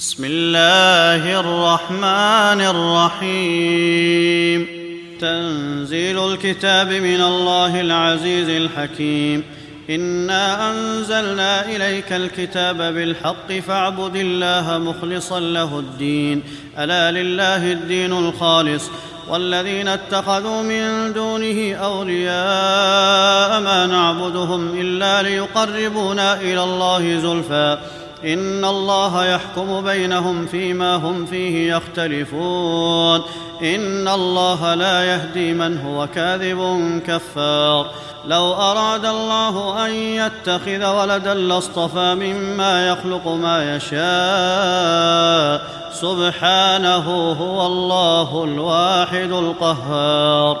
بسم الله الرحمن الرحيم. تنزيل الكتاب من الله العزيز الحكيم. إنا أنزلنا إليك الكتاب بالحق فاعبد الله مخلصا له الدين. ألا لله الدين الخالص. والذين اتخذوا من دونه أولياء ما نعبدهم إلا ليقربونا إلى الله زلفى. إن الله يحكم بينهم فيما هم فيه يختلفون. إن الله لا يهدي من هو كاذب كفار. لو أراد الله أن يتخذ ولدا لاصطفى مما يخلق ما يشاء. سبحانه هو الله الواحد القهار.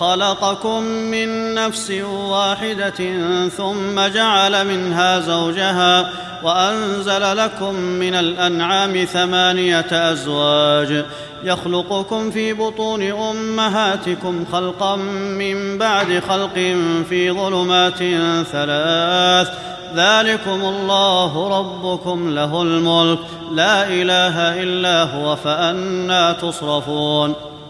خلقكم من نفس واحدة ثم جعل منها زوجها وأنزل لكم من الأنعام ثمانية أزواج يخلقكم في بطون أمهاتكم خلقا من بعد خلق في ظلمات ثلاث ذلكم الله ربكم له الملك لا إله إلا هو فأنا تصرفون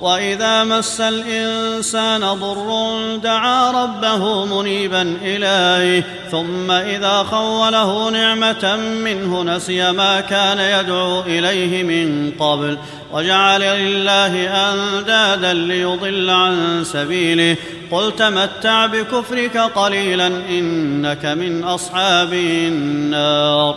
وإذا مس الإنسان ضر دعا ربه منيبا إليه ثم إذا خوله نعمة منه نسي ما كان يدعو إليه من قبل وجعل لله أندادا ليضل عن سبيله. قل تمتع بكفرك قليلا إنك من أصحاب النار.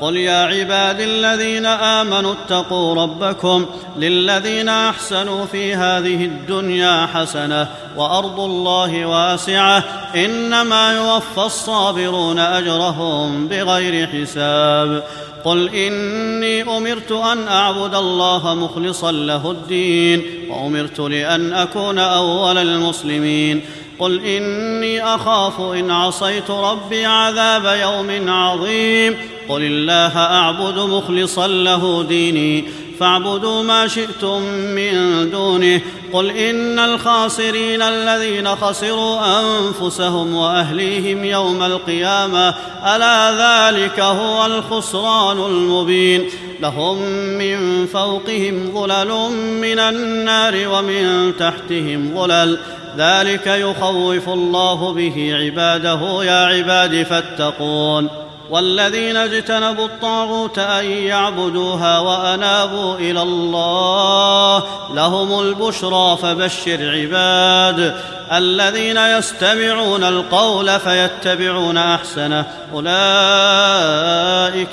قل يا عباد الذين امنوا اتقوا ربكم للذين احسنوا في هذه الدنيا حسنه وارض الله واسعه انما يوفى الصابرون اجرهم بغير حساب قل اني امرت ان اعبد الله مخلصا له الدين وامرت لأن اكون اول المسلمين قل اني اخاف ان عصيت ربي عذاب يوم عظيم قل الله اعبد مخلصا له ديني فاعبدوا ما شئتم من دونه قل ان الخاسرين الذين خسروا انفسهم واهليهم يوم القيامه الا ذلك هو الخسران المبين لهم من فوقهم ظلل من النار ومن تحتهم ظلل ذلك يخوف الله به عباده يا عباد فاتقون والذين اجتنبوا الطاغوت أن يعبدوها وأنابوا إلى الله لهم البشرى فبشر عباد الذين يستمعون القول فيتبعون أحسنه أولئك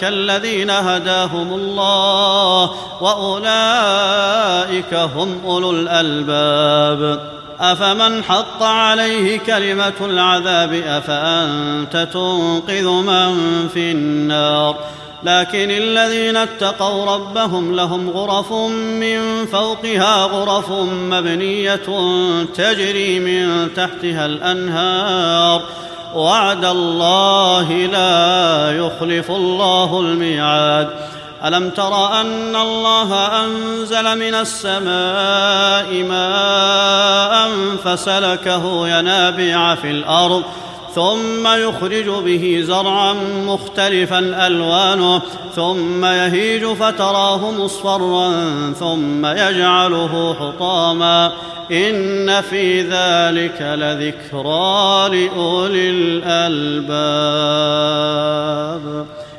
الذين هداهم الله وأولئك هم أولو الألباب أفمن حق عليه كلمة العذاب أفأنت تنقذ من في النار؟ لكن الذين اتقوا ربهم لهم غرف من فوقها غرف مبنية تجري من تحتها الأنهار. وعد الله لا يخلف الله الميعاد. ألم تر أن الله أنزل من السماء ماء فسلكه ينابيع في الأرض ثم يخرج به زرعا مختلفا ألوانه ثم يهيج فتراه مصفرا ثم يجعله حطاما إن في ذلك لذكرى لأولي الألباب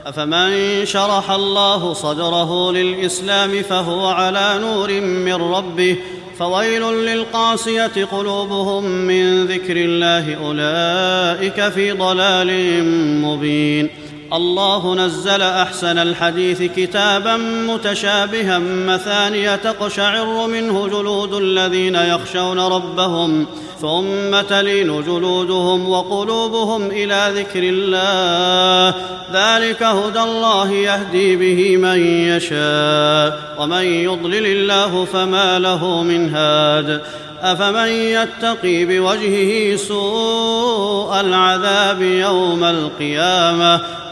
أفمن شرح الله صدره للإسلام فهو على نور من ربه فويل للقاسية قلوبهم من ذكر الله أولئك في ضلال مبين الله نزل أحسن الحديث كتابا متشابها مثانية تقشعر منه جلود الذين يخشون ربهم ثم تلين جلودهم وقلوبهم إلى ذكر الله. ذلك هدى الله يهدي به من يشاء ومن يضلل الله فما له من هاد. أفمن يتقي بوجهه سوء العذاب يوم القيامة؟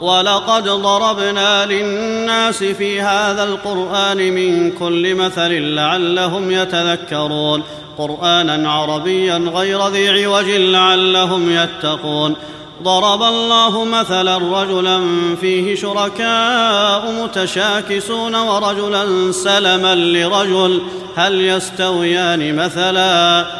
ولقد ضربنا للناس في هذا القرآن من كل مثل لعلهم يتذكرون. قرآنا عربيا غير ذي عوج لعلهم يتقون. ضرب الله مثلا رجلا فيه شركاء متشاكسون ورجلا سلما لرجل. هل يستويان مثلا؟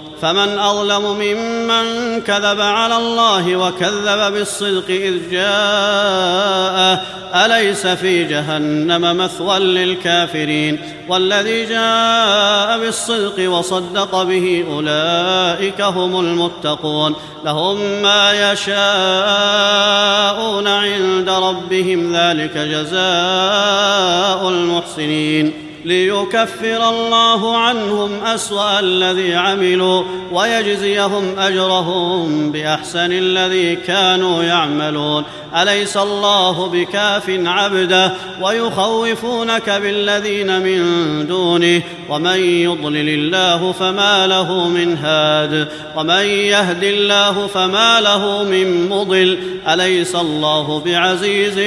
فمن أظلم ممن كذب على الله وكذب بالصدق إذ جاءه أليس في جهنم مثوى للكافرين؟ والذي جاء بالصدق وصدق به أولئك هم المتقون. لهم ما يشاءون عند ربهم ذلك جزاء المحسنين. ليكفر الله عنهم أسوأ الذي عملوا ويجزيهم أجرهم بأحسن الذي كانوا يعملون. أليس الله بكاف عبده ويخوفونك بالذين من دونه؟ ومن يضلل الله فما له من هاد. ومن يهد الله فما له من مضل. أليس الله بعزيز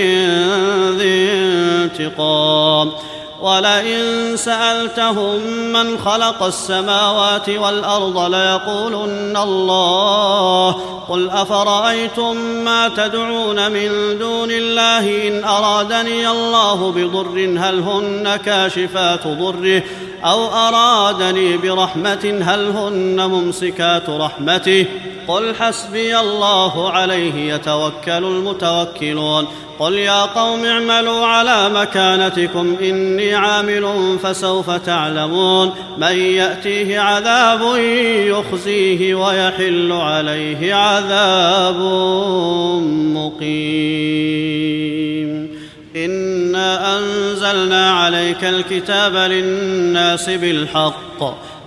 ذي انتقام؟ ولئن سألتهم من خلق السماوات والأرض ليقولن الله قل أفرأيتم ما تدعون من دون الله إن أرادني الله بضر هل هن كاشفات ضره أو أرادني برحمة هل هن ممسكات رحمته قل حسبي الله عليه يتوكل المتوكلون قل يا قوم اعملوا على مكانتكم إني عامل فسوف تعلمون من يأتيه عذاب يخزيه ويحل عليه عذاب مقيم إنا أنزلنا عليك الكتاب للناس بالحق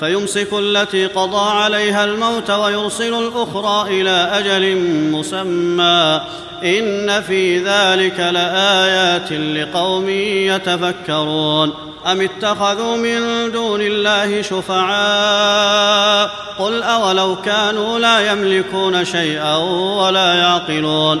فيمسك التي قضى عليها الموت ويرسل الأخرى إلى أجل مسمى. إن في ذلك لآيات لقوم يتفكرون. أم اتخذوا من دون الله شفعاء؟ قل أولو كانوا لا يملكون شيئا ولا يعقلون.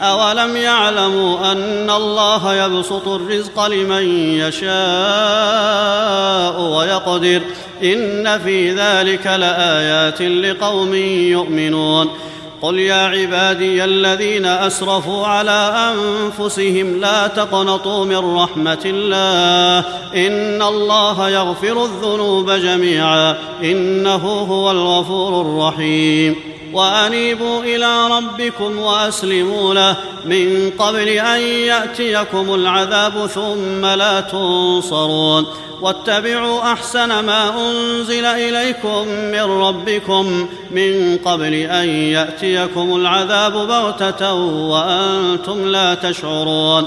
أولم يعلموا أن الله يبسط الرزق لمن يشاء ويقدر إن في ذلك لآيات لقوم يؤمنون قل يا عبادي الذين أسرفوا على أنفسهم لا تقنطوا من رحمة الله إن الله يغفر الذنوب جميعا إنه هو الغفور الرحيم وأنيبوا إلى ربكم وأسلموا له من قبل أن يأتيكم العذاب ثم لا تنصرون. واتبعوا أحسن ما أنزل إليكم من ربكم من قبل أن يأتيكم العذاب بغتة وأنتم لا تشعرون.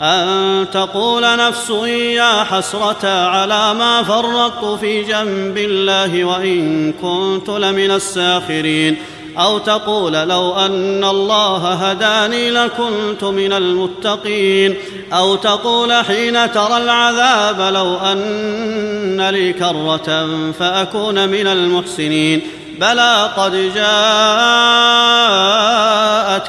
أن تقول نفس يا حسرة على ما فرطت في جنب الله وإن كنت لمن الساخرين. أو تقول لو أن الله هداني لكنت من المتقين أو تقول حين ترى العذاب لو أن لي كرة فأكون من المحسنين. بلى قد جاءتك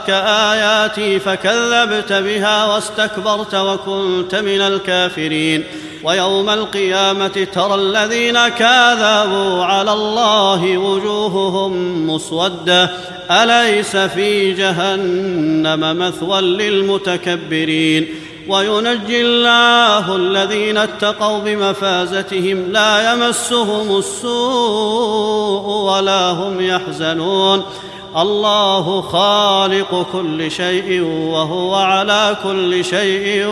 آياتي فكذبت بها واستكبرت وكنت من الكافرين. ويوم القيامة ترى الذين كاذبوا على الله وجوههم مسودة. أليس في جهنم مثوى للمتكبرين؟ وينجي الله الذين اتقوا بمفازتهم. لا يمسهم السوء ولا هم يحزنون. الله خالق كل شيء وهو على كل شيء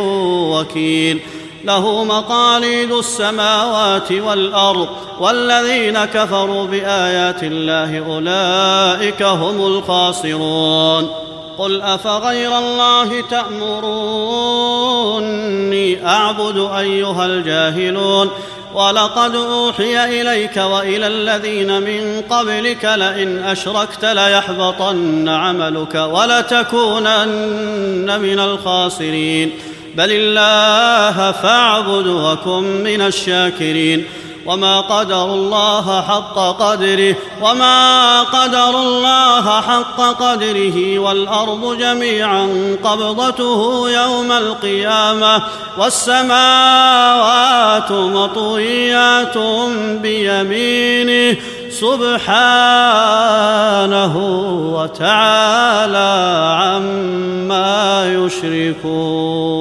وكيل. له مقاليد السماوات والأرض والذين كفروا بآيات الله أولئك هم الخاسرون. قل أفغير الله تأمروني أعبد أيها الجاهلون؟ ولقد أوحي إليك وإلى الذين من قبلك لئن أشركت ليحبطن عملك ولتكونن من الخاسرين. بل الله فاعبد وكن من الشاكرين. وما قدر الله حق قدره وما قدر الله حق قدره والأرض جميعا قبضته يوم القيامة. والسماوات مطويات بيمينه سبحانه وتعالى عما يشركون.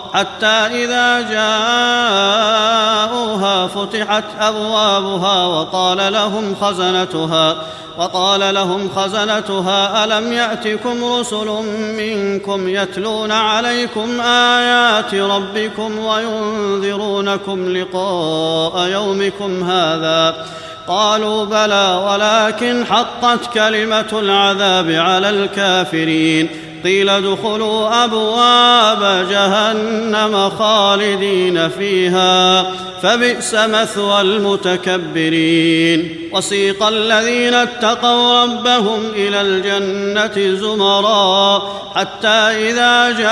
حتى إذا جاءوها فتحت أبوابها وقال لهم خزنتها وقال لهم خزنتها ألم يأتكم رسل منكم يتلون عليكم آيات ربكم وينذرونكم لقاء يومكم هذا؟ قالوا بلى ولكن حقت كلمة العذاب على الكافرين. قيل ادخلوا أبواب جهنم خالدين فيها فبئس مثوى المتكبرين. وسيق الذين اتقوا ربهم إلى الجنة زمرا حتى إذا جاءوها